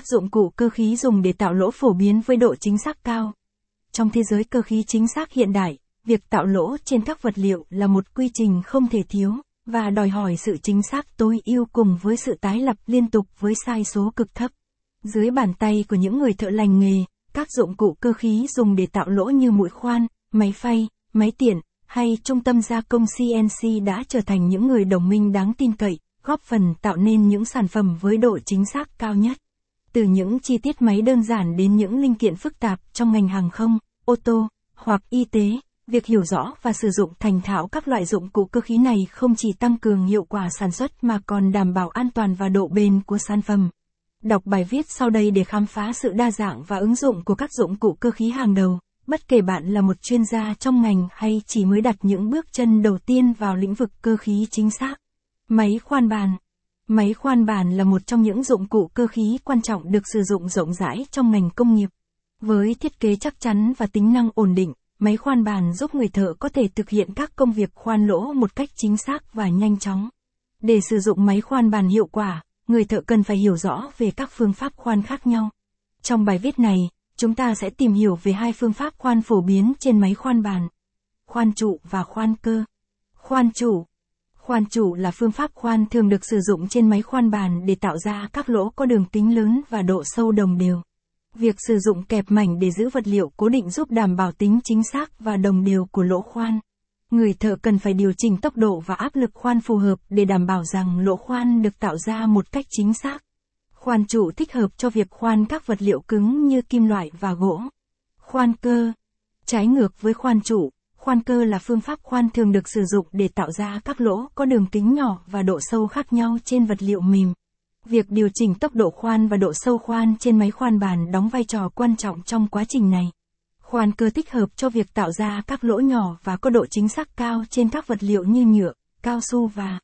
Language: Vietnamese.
Các dụng cụ cơ khí dùng để tạo lỗ phổ biến với độ chính xác cao. Trong thế giới cơ khí chính xác hiện đại, việc tạo lỗ trên các vật liệu là một quy trình không thể thiếu, và đòi hỏi sự chính xác tối ưu cùng với sự tái lập liên tục với sai số cực thấp. Dưới bàn tay của những người thợ lành nghề, các dụng cụ cơ khí dùng để tạo lỗ như mũi khoan, máy phay, máy tiện, hay trung tâm gia công CNC đã trở thành những người đồng minh đáng tin cậy, góp phần tạo nên những sản phẩm với độ chính xác cao nhất. Từ những chi tiết máy đơn giản đến những linh kiện phức tạp trong ngành hàng không, ô tô, hoặc y tế, việc hiểu rõ và sử dụng thành thạo các loại dụng cụ cơ khí này không chỉ tăng cường hiệu quả sản xuất mà còn đảm bảo an toàn và độ bền của sản phẩm. Đọc bài viết sau đây để khám phá sự đa dạng và ứng dụng của các dụng cụ cơ khí hàng đầu, bất kể bạn là một chuyên gia trong ngành hay chỉ mới đặt những bước chân đầu tiên vào lĩnh vực cơ khí chính xác. Máy khoan bàn Máy khoan bàn là một trong những dụng cụ cơ khí quan trọng được sử dụng rộng rãi trong ngành công nghiệp. Với thiết kế chắc chắn và tính năng ổn định, máy khoan bàn giúp người thợ có thể thực hiện các công việc khoan lỗ một cách chính xác và nhanh chóng. Để sử dụng máy khoan bàn hiệu quả, người thợ cần phải hiểu rõ về các phương pháp khoan khác nhau. Trong bài viết này, chúng ta sẽ tìm hiểu về hai phương pháp khoan phổ biến trên máy khoan bàn. Khoan trụ và khoan cơ. Khoan trụ. Khoan trụ là phương pháp khoan thường được sử dụng trên máy khoan bàn để tạo ra các lỗ có đường kính lớn và độ sâu đồng đều. Việc sử dụng kẹp mảnh để giữ vật liệu cố định giúp đảm bảo tính chính xác và đồng đều của lỗ khoan. Người thợ cần phải điều chỉnh tốc độ và áp lực khoan phù hợp để đảm bảo rằng lỗ khoan được tạo ra một cách chính xác. Khoan trụ thích hợp cho việc khoan các vật liệu cứng như kim loại và gỗ. Khoan cơ. Trái ngược với khoan trụ, khoan cơ là phương pháp khoan thường được sử dụng để tạo ra các lỗ có đường kính nhỏ và độ sâu khác nhau trên vật liệu mềm. Việc điều chỉnh tốc độ khoan và độ sâu khoan trên máy khoan bàn đóng vai trò quan trọng trong quá trình này. Khoan cơ thích hợp cho việc tạo ra các lỗ nhỏ và có độ chính xác cao trên các vật liệu như nhựa, cao su và